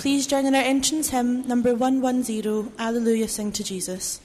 Please join in our entrance hymn, number 110, Alleluia, Sing to Jesus.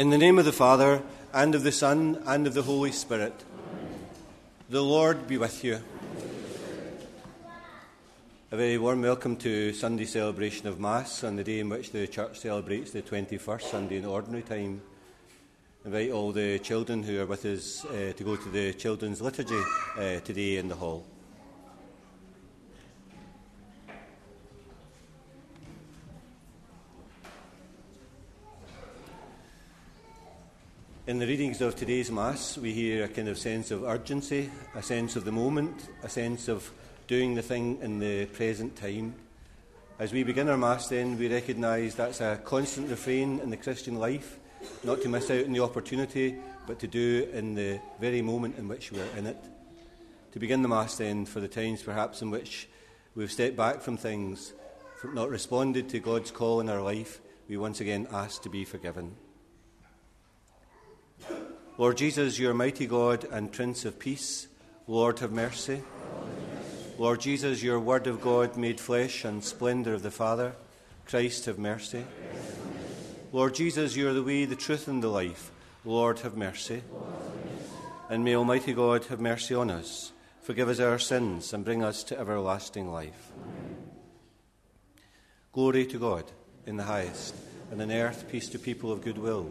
In the name of the Father, and of the Son, and of the Holy Spirit. The Lord be with you. A very warm welcome to Sunday celebration of Mass on the day in which the Church celebrates the 21st Sunday in Ordinary Time. Invite all the children who are with us uh, to go to the Children's Liturgy uh, today in the hall. In the readings of today's Mass, we hear a kind of sense of urgency, a sense of the moment, a sense of doing the thing in the present time. As we begin our Mass, then, we recognise that's a constant refrain in the Christian life, not to miss out on the opportunity, but to do in the very moment in which we're in it. To begin the Mass, then, for the times perhaps in which we've stepped back from things, not responded to God's call in our life, we once again ask to be forgiven. Lord Jesus, your mighty God and Prince of Peace. Lord, have mercy. Lord Jesus, your Word of God made flesh and splendour of the Father. Christ, have mercy. Lord Jesus, you are the way, the truth, and the life. Lord, have mercy. And may Almighty God have mercy on us, forgive us our sins, and bring us to everlasting life. Glory to God in the highest, and on earth peace to people of good will.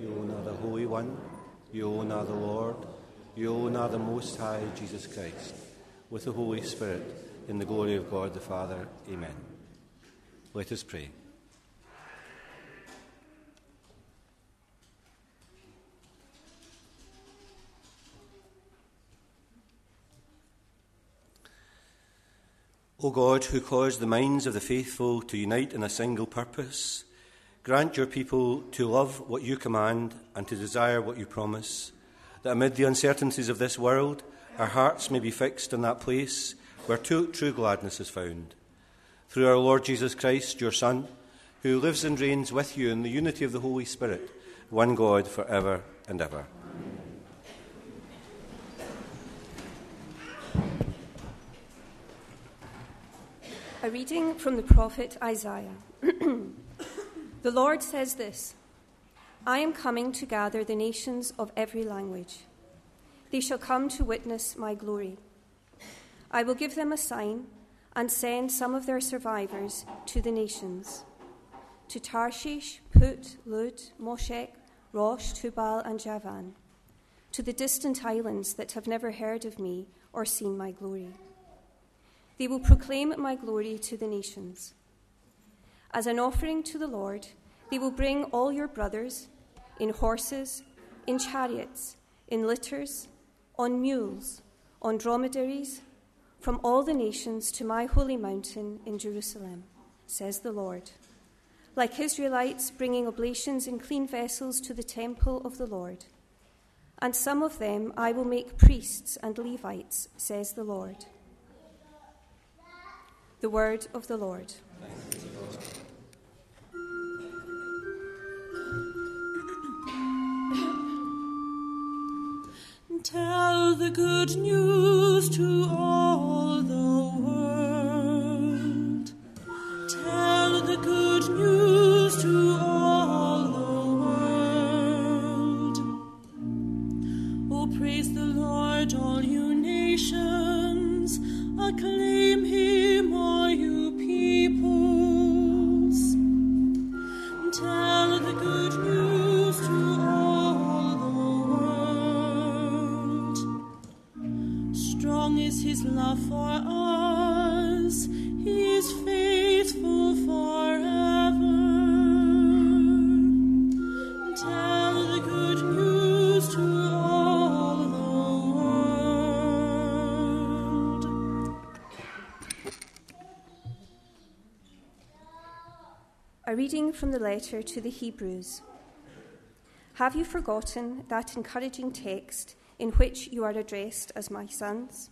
You are the Holy One, you are the Lord, you are the Most High, Jesus Christ, with the Holy Spirit, in the glory of God the Father. Amen. Let us pray. O God, who caused the minds of the faithful to unite in a single purpose, grant your people to love what you command and to desire what you promise, that amid the uncertainties of this world, our hearts may be fixed in that place where true, gladness is found. Through our Lord Jesus Christ, your Son, who lives and reigns with you in the unity of the Holy Spirit, one God for ever and ever. A reading from the prophet Isaiah. the Lord says this I am coming to gather the nations of every language. They shall come to witness my glory. I will give them a sign and send some of their survivors to the nations to Tarshish, Put, Lud, Moshech, Rosh, Tubal, and Javan, to the distant islands that have never heard of me or seen my glory. They will proclaim my glory to the nations. As an offering to the Lord, they will bring all your brothers in horses, in chariots, in litters, on mules, on dromedaries, from all the nations to my holy mountain in Jerusalem, says the Lord. Like Israelites bringing oblations in clean vessels to the temple of the Lord. And some of them I will make priests and Levites, says the Lord. The word of the Lord. Tell the good news to all the world. Love for us, faithful forever. Tell the good news to all the world. A reading from the letter to the Hebrews. Have you forgotten that encouraging text in which you are addressed as my sons?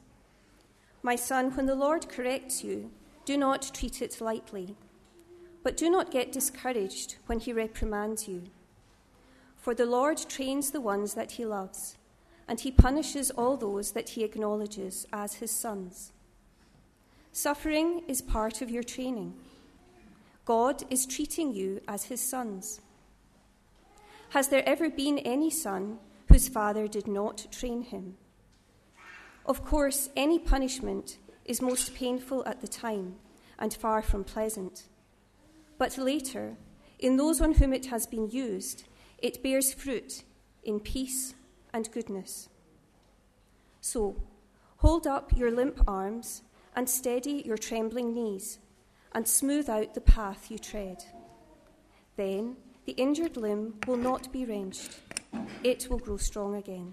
My son, when the Lord corrects you, do not treat it lightly, but do not get discouraged when he reprimands you. For the Lord trains the ones that he loves, and he punishes all those that he acknowledges as his sons. Suffering is part of your training. God is treating you as his sons. Has there ever been any son whose father did not train him? Of course, any punishment is most painful at the time and far from pleasant. But later, in those on whom it has been used, it bears fruit in peace and goodness. So, hold up your limp arms and steady your trembling knees and smooth out the path you tread. Then the injured limb will not be wrenched, it will grow strong again.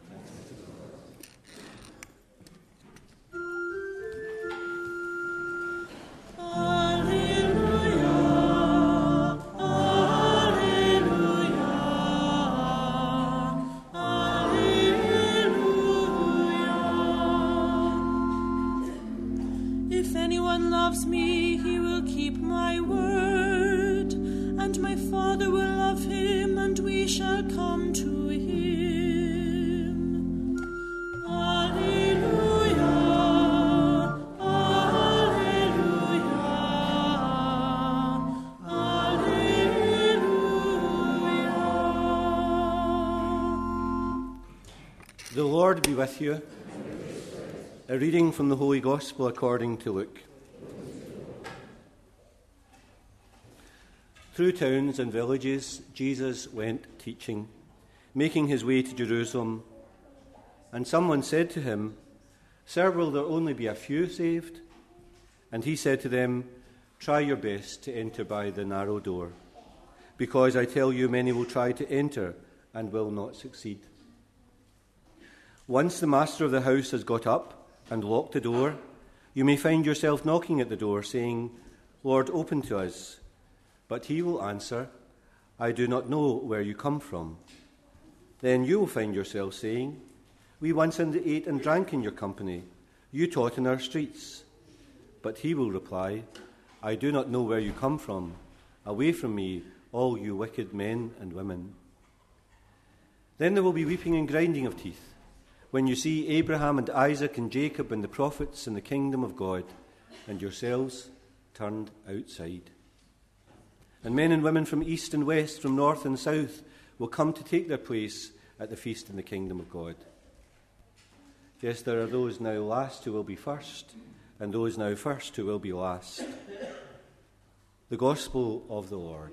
You. A reading from the Holy Gospel according to Luke. Through towns and villages, Jesus went teaching, making his way to Jerusalem. And someone said to him, Sir, will there only be a few saved? And he said to them, Try your best to enter by the narrow door, because I tell you, many will try to enter and will not succeed. Once the master of the house has got up and locked the door, you may find yourself knocking at the door, saying, Lord, open to us. But he will answer, I do not know where you come from. Then you will find yourself saying, We once ate and drank in your company. You taught in our streets. But he will reply, I do not know where you come from. Away from me, all you wicked men and women. Then there will be weeping and grinding of teeth when you see Abraham and Isaac and Jacob and the prophets in the kingdom of God, and yourselves turned outside. And men and women from east and west, from north and south, will come to take their place at the feast in the kingdom of God. Yes, there are those now last who will be first, and those now first who will be last. The Gospel of the Lord.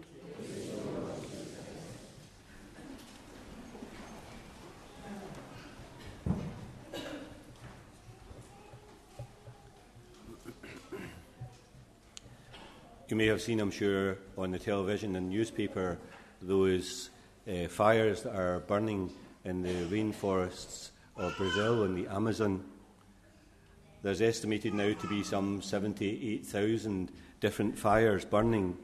You may have seen, I'm sure, on the television and newspaper those uh, fires that are burning in the rainforests of Brazil and the Amazon. There's estimated now to be some 78,000 different fires burning.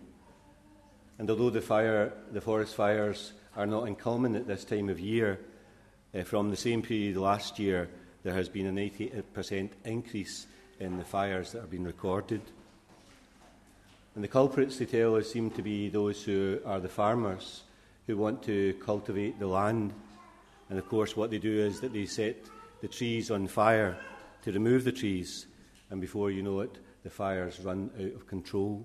And although the, fire, the forest fires are not uncommon at this time of year, uh, from the same period last year, there has been an 80% increase in the fires that have been recorded. And the culprits, they tell us, seem to be those who are the farmers who want to cultivate the land. And of course, what they do is that they set the trees on fire to remove the trees, and before you know it, the fires run out of control.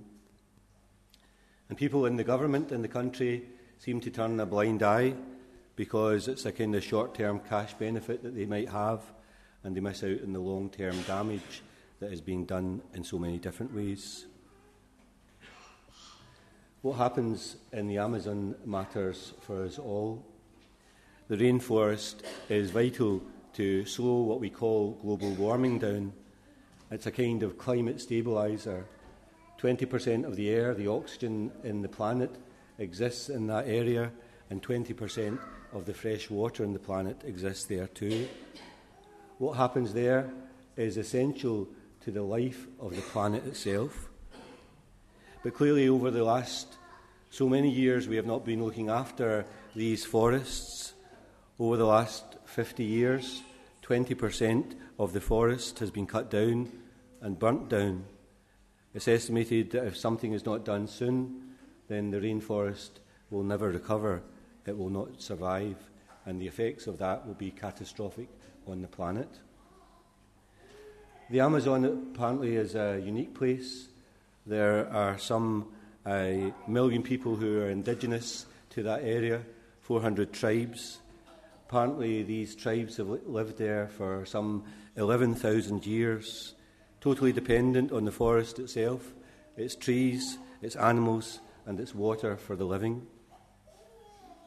And people in the government in the country seem to turn a blind eye because it's a kind of short term cash benefit that they might have, and they miss out on the long term damage that is being done in so many different ways. What happens in the Amazon matters for us all. The rainforest is vital to slow what we call global warming down. It's a kind of climate stabiliser. 20% of the air, the oxygen in the planet, exists in that area, and 20% of the fresh water in the planet exists there too. What happens there is essential to the life of the planet itself. But clearly, over the last so many years, we have not been looking after these forests. Over the last 50 years, 20% of the forest has been cut down and burnt down. It's estimated that if something is not done soon, then the rainforest will never recover, it will not survive, and the effects of that will be catastrophic on the planet. The Amazon apparently is a unique place there are some uh, million people who are indigenous to that area, 400 tribes. Apparently, these tribes have lived there for some 11,000 years, totally dependent on the forest itself, its trees, its animals, and its water for the living.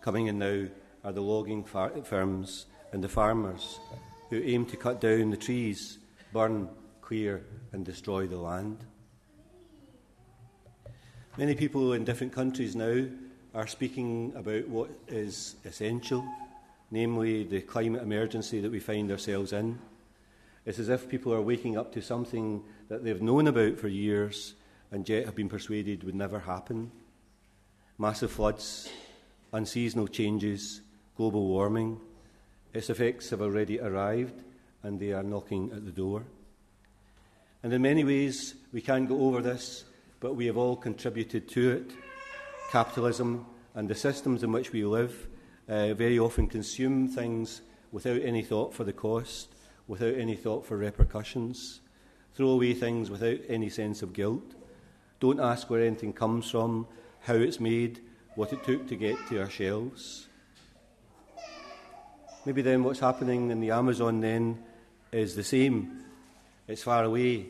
Coming in now are the logging far- firms and the farmers who aim to cut down the trees, burn, clear, and destroy the land. Many people in different countries now are speaking about what is essential, namely the climate emergency that we find ourselves in. It's as if people are waking up to something that they've known about for years and yet have been persuaded would never happen. Massive floods, unseasonal changes, global warming. Its effects have already arrived and they are knocking at the door. And in many ways, we can't go over this but we have all contributed to it. Capitalism and the systems in which we live uh, very often consume things without any thought for the cost, without any thought for repercussions, throw away things without any sense of guilt, don't ask where anything comes from, how it's made, what it took to get to our shelves. Maybe then what's happening in the Amazon then is the same. It's far away.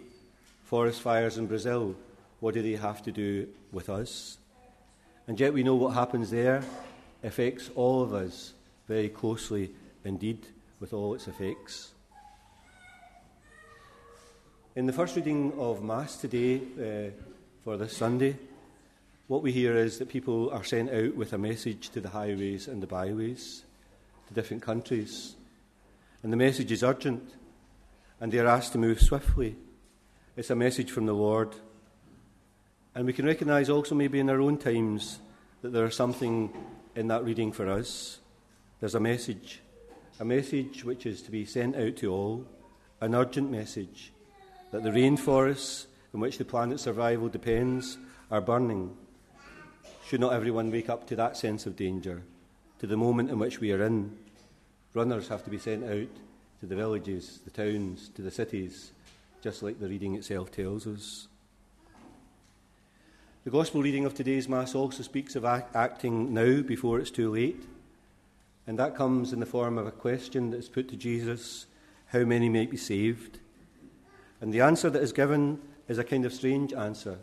Forest fires in Brazil, what do they have to do with us? And yet we know what happens there affects all of us very closely indeed, with all its effects. In the first reading of Mass today, uh, for this Sunday, what we hear is that people are sent out with a message to the highways and the byways, to different countries. And the message is urgent, and they are asked to move swiftly. It's a message from the Lord and we can recognize also, maybe in our own times, that there is something in that reading for us. There's a message, a message which is to be sent out to all, an urgent message that the rainforests in which the planet's survival depends are burning. Should not everyone wake up to that sense of danger, to the moment in which we are in? Runners have to be sent out to the villages, the towns, to the cities, just like the reading itself tells us. The Gospel reading of today's Mass also speaks of act- acting now before it's too late. And that comes in the form of a question that is put to Jesus how many might be saved? And the answer that is given is a kind of strange answer.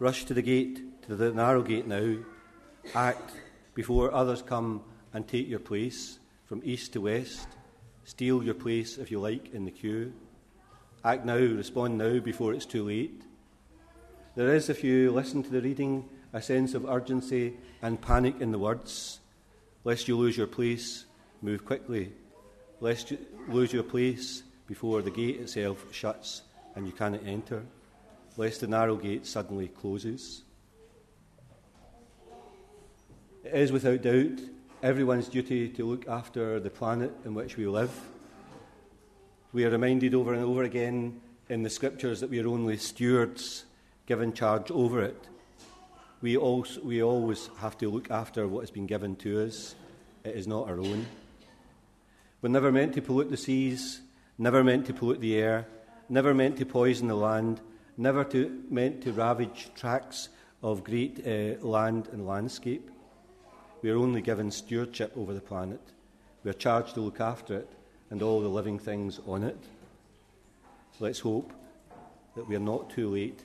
Rush to the gate, to the narrow gate now. Act before others come and take your place from east to west. Steal your place, if you like, in the queue. Act now, respond now before it's too late. There is, if you listen to the reading, a sense of urgency and panic in the words. Lest you lose your place, move quickly. Lest you lose your place before the gate itself shuts and you cannot enter. Lest the narrow gate suddenly closes. It is without doubt everyone's duty to look after the planet in which we live. We are reminded over and over again in the scriptures that we are only stewards given charge over it. We, also, we always have to look after what has been given to us, it is not our own. We're never meant to pollute the seas, never meant to pollute the air, never meant to poison the land, never to, meant to ravage tracts of great uh, land and landscape. We are only given stewardship over the planet. We are charged to look after it and all the living things on it. Let's hope that we are not too late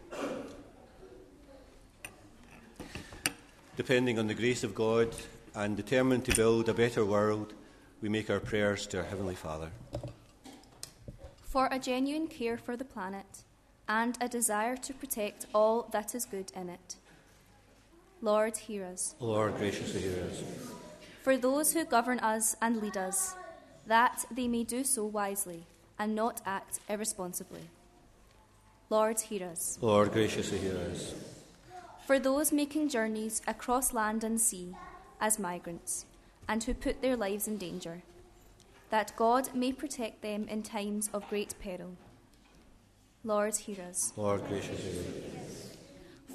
Depending on the grace of God and determined to build a better world, we make our prayers to our Heavenly Father for a genuine care for the planet and a desire to protect all that is good in it. Lord, hear us. Lord, graciously hear us. For those who govern us and lead us, that they may do so wisely and not act irresponsibly. Lord, hear us. Lord, graciously hear us. For those making journeys across land and sea as migrants and who put their lives in danger that God may protect them in times of great peril. Lord, hear us. Lord, graciously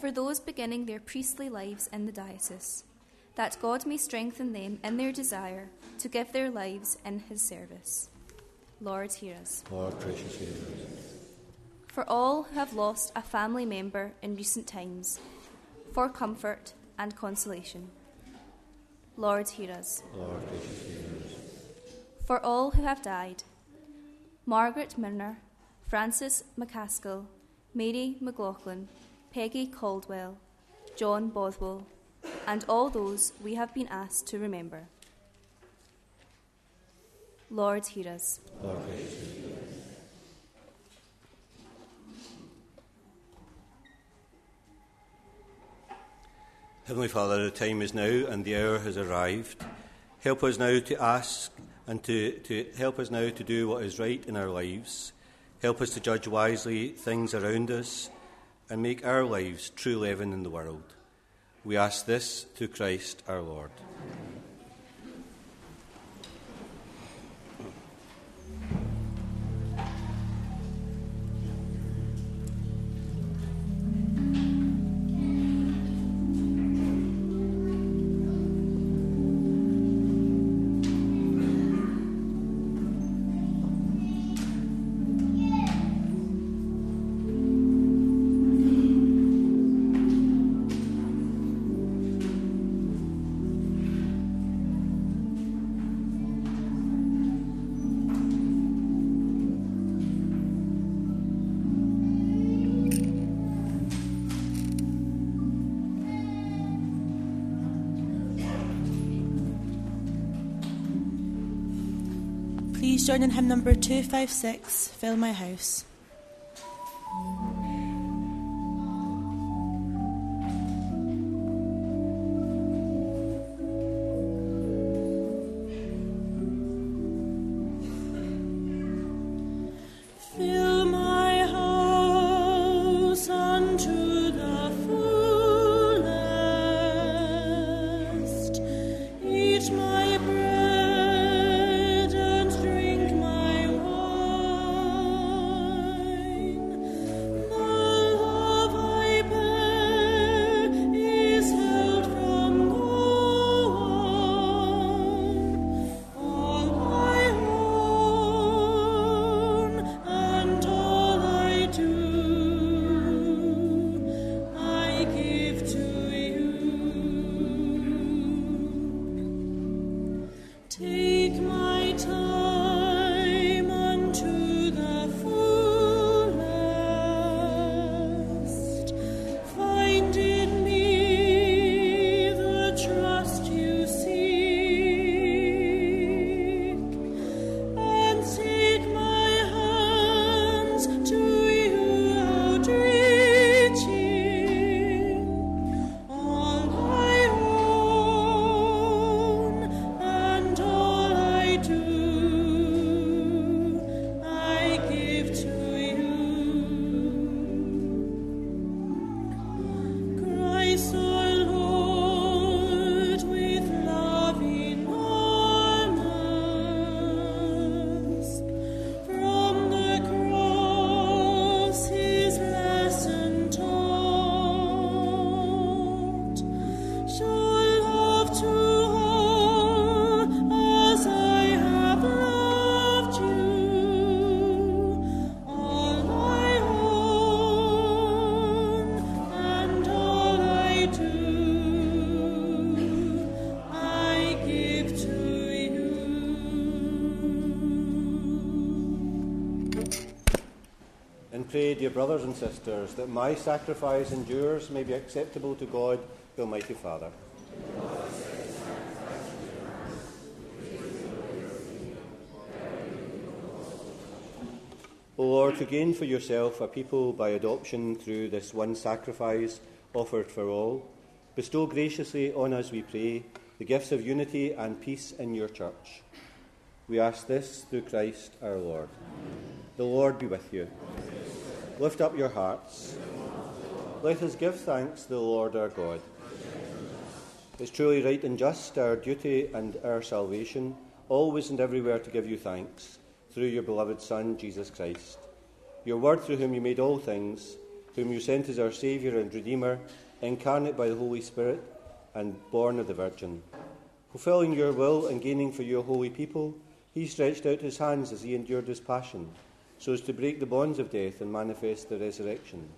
For those beginning their priestly lives in the diocese, that God may strengthen them in their desire to give their lives in his service. Lord, hear us. Lord, graciously hear us. For all who have lost a family member in recent times, for comfort and consolation. Lord, hear us. Lord, hear us for all who have died Margaret Milner, Francis McCaskill, Mary McLaughlin, Peggy Caldwell, John Bothwell, and all those we have been asked to remember. Lord, hear us. Lord, Heavenly Father, the time is now and the hour has arrived. Help us now to ask and to, to help us now to do what is right in our lives. Help us to judge wisely things around us and make our lives true leaven in the world. We ask this through Christ our Lord. Please hymn number 256, Fill My House. Brothers and sisters, that my sacrifice and yours may be acceptable to God, the Almighty Father. O Lord, to gain for yourself a people by adoption through this one sacrifice offered for all, bestow graciously on us, we pray, the gifts of unity and peace in your church. We ask this through Christ our Lord. The Lord be with you. Lift up your hearts. Let us give thanks to the Lord our God. It's truly right and just, our duty and our salvation, always and everywhere to give you thanks, through your beloved Son, Jesus Christ. Your Word, through whom you made all things, whom you sent as our Saviour and Redeemer, incarnate by the Holy Spirit and born of the Virgin. Fulfilling your will and gaining for your holy people, he stretched out his hands as he endured his passion so as to break the bonds of death and manifest the resurrection.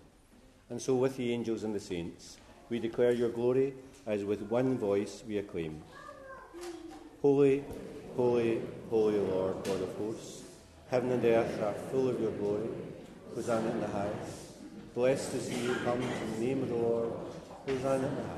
And so, with the angels and the saints, we declare your glory as with one voice we acclaim Holy, holy, holy Lord, God of hosts, heaven and earth are full of your glory. Hosanna in the highest. Blessed is he who comes in the name of the Lord. Hosanna in the highest.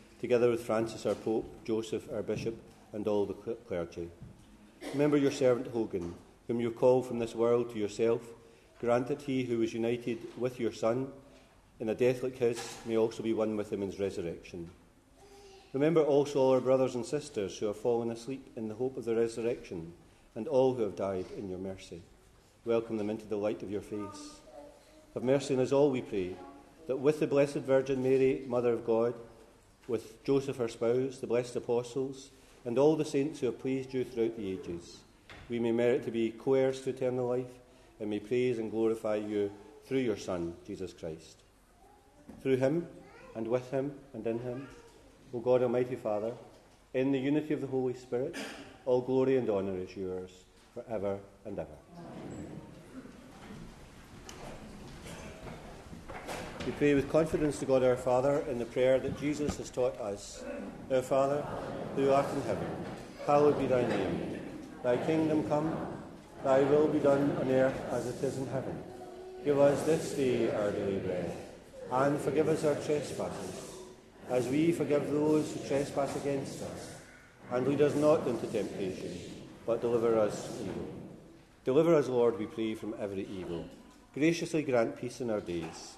together with Francis our Pope, Joseph our Bishop, and all the clergy. Remember your servant Hogan, whom you call from this world to yourself. Grant that he who was united with your Son in a death like his may also be one with him in his resurrection. Remember also all our brothers and sisters who have fallen asleep in the hope of the resurrection, and all who have died in your mercy. Welcome them into the light of your face. Have mercy on us all, we pray, that with the Blessed Virgin Mary, Mother of God, with Joseph her spouse, the blessed apostles, and all the saints who have pleased you throughout the ages, we may merit to be co heirs to eternal life and may praise and glorify you through your Son, Jesus Christ. Through him, and with him, and in him, O God Almighty Father, in the unity of the Holy Spirit, all glory and honour is yours for ever and ever. Amen. We pray with confidence to God our Father in the prayer that Jesus has taught us. Our Father, who art in heaven, hallowed be thy name. Thy kingdom come, thy will be done on earth as it is in heaven. Give us this day our daily bread, and forgive us our trespasses, as we forgive those who trespass against us. And lead us not into temptation, but deliver us from evil. Deliver us, Lord, we pray, from every evil. Graciously grant peace in our days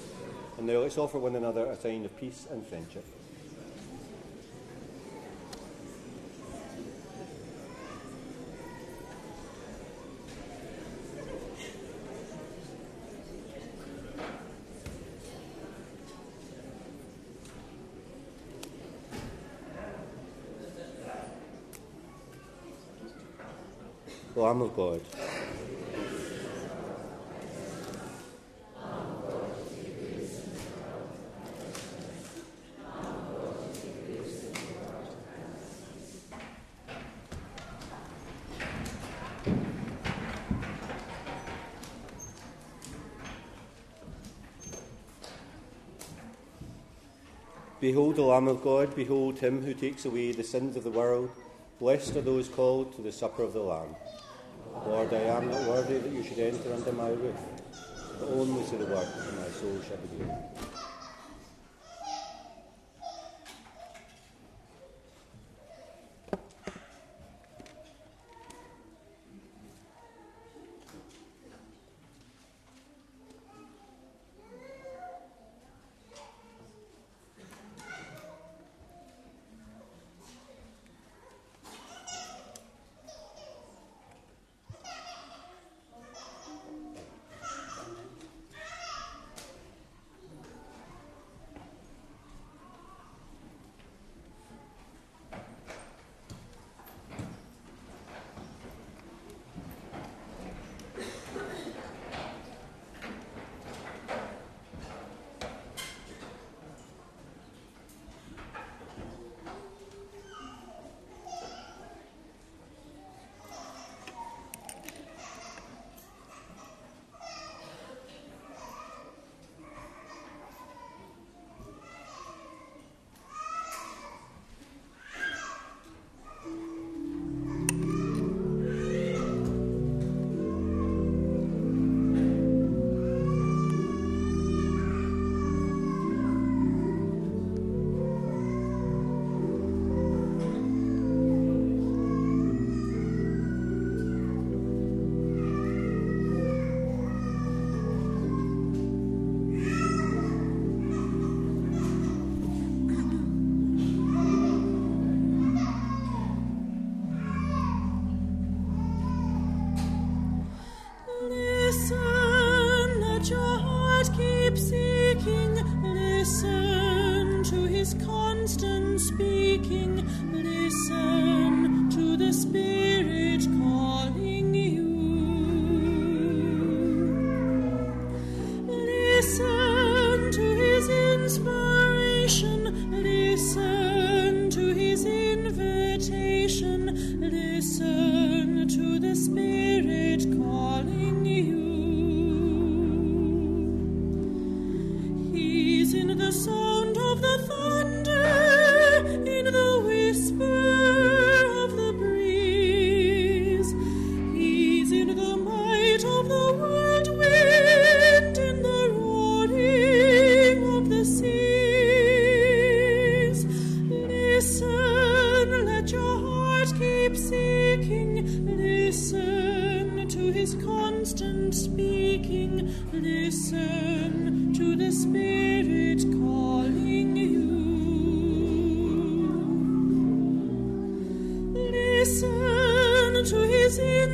And now let's offer one another a sign of peace and friendship. Lamb of God. Behold the Lamb of God, behold him who takes away the sins of the world. Blessed are those called to the supper of the Lamb. Lord, I am not worthy that you should enter under my roof, but only say the my soul shall be healed.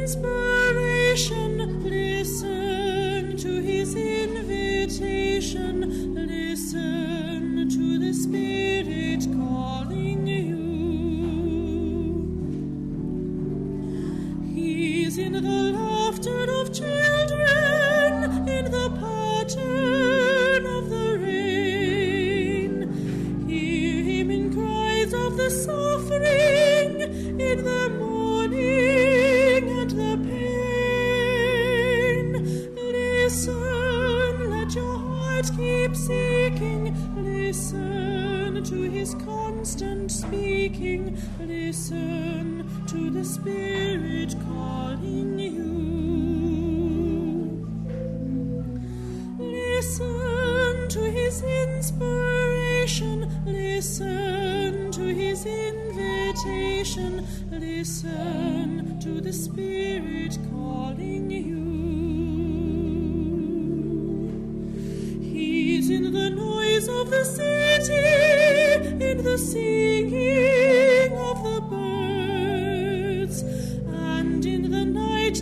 His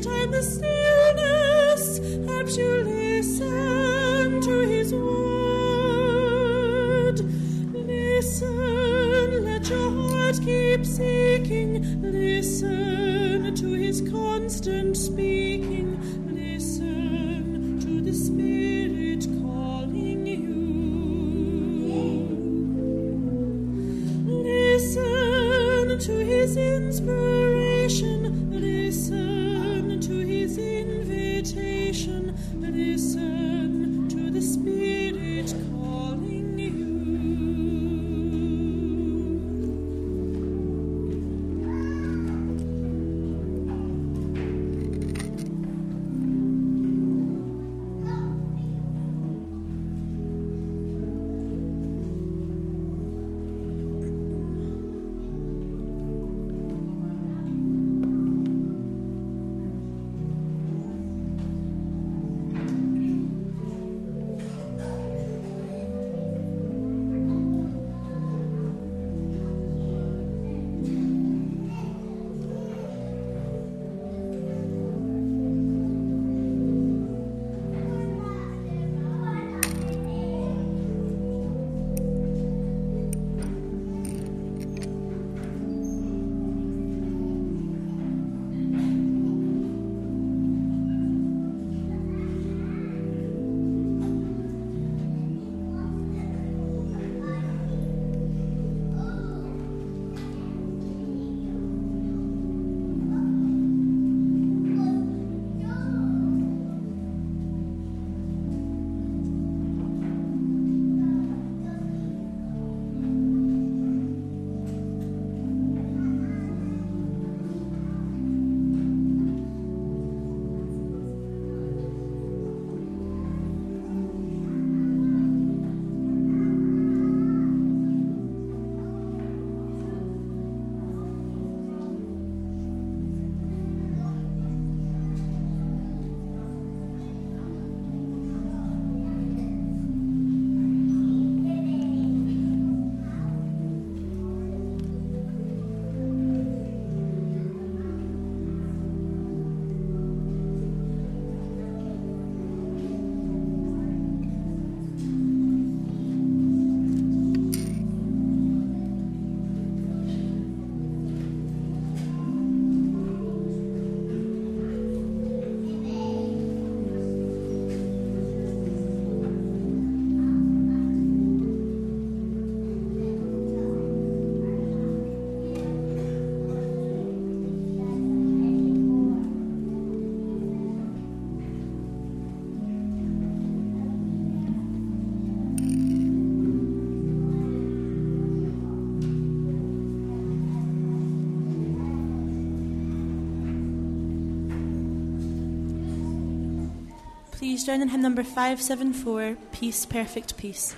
time the stillness helps Hymn number 574, Peace, Perfect. Peace,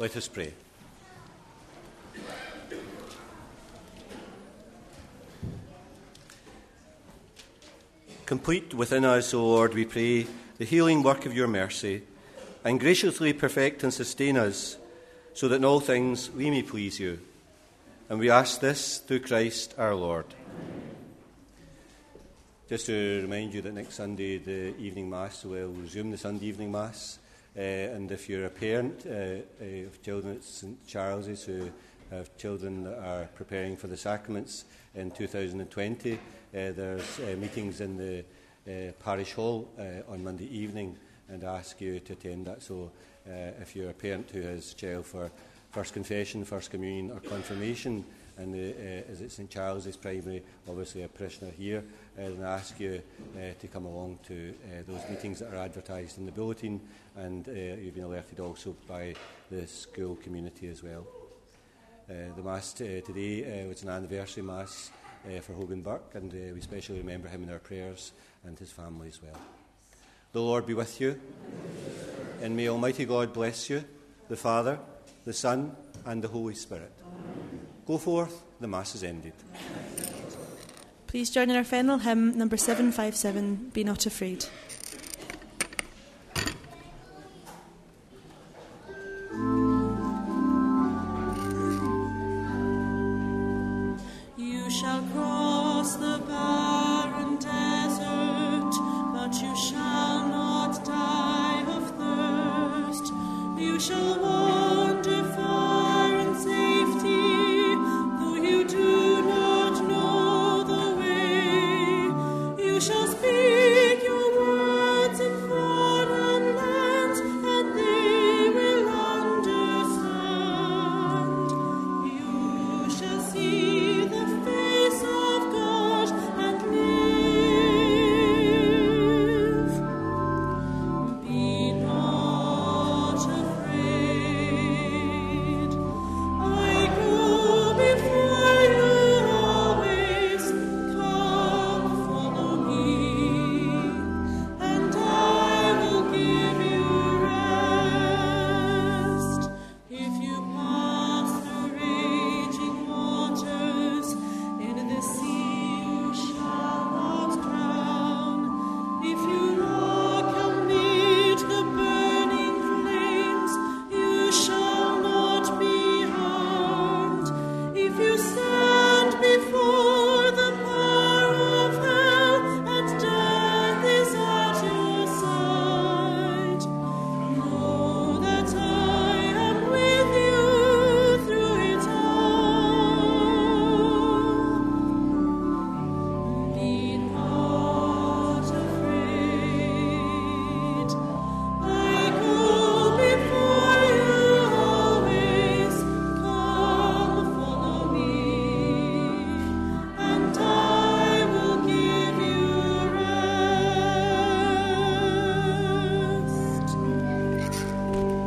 Let us pray. Complete within us, O Lord, we pray, the healing work of your mercy, and graciously perfect and sustain us, so that in all things we may please you. And we ask this through Christ our Lord. Just to remind you that next Sunday, the evening Mass will resume the Sunday evening Mass. Uh, and if you're a parent uh, uh, of children at St Charles's who have children that are preparing for the sacraments in 2020, uh, there's uh, meetings in the parish hall on Monday evening and I ask you to attend that. So if you're a parent who has a child for First Confession, First Communion or Confirmation, and uh, uh, is it St Charles's Primary, obviously a parishioner here, uh, then I ask you uh, to come along to uh, those meetings that are advertised in the bulletin, and uh, you've been alerted also by the school community as well. The Mass t- today was an anniversary Mass for Hogan Burke, and we especially remember him in our prayers and his family as well. The Lord be with you, and may Almighty God bless you, the Father, the Son, and the Holy Spirit. Go forth, the Mass is ended. Please join in our final hymn, number 757, Be Not Afraid.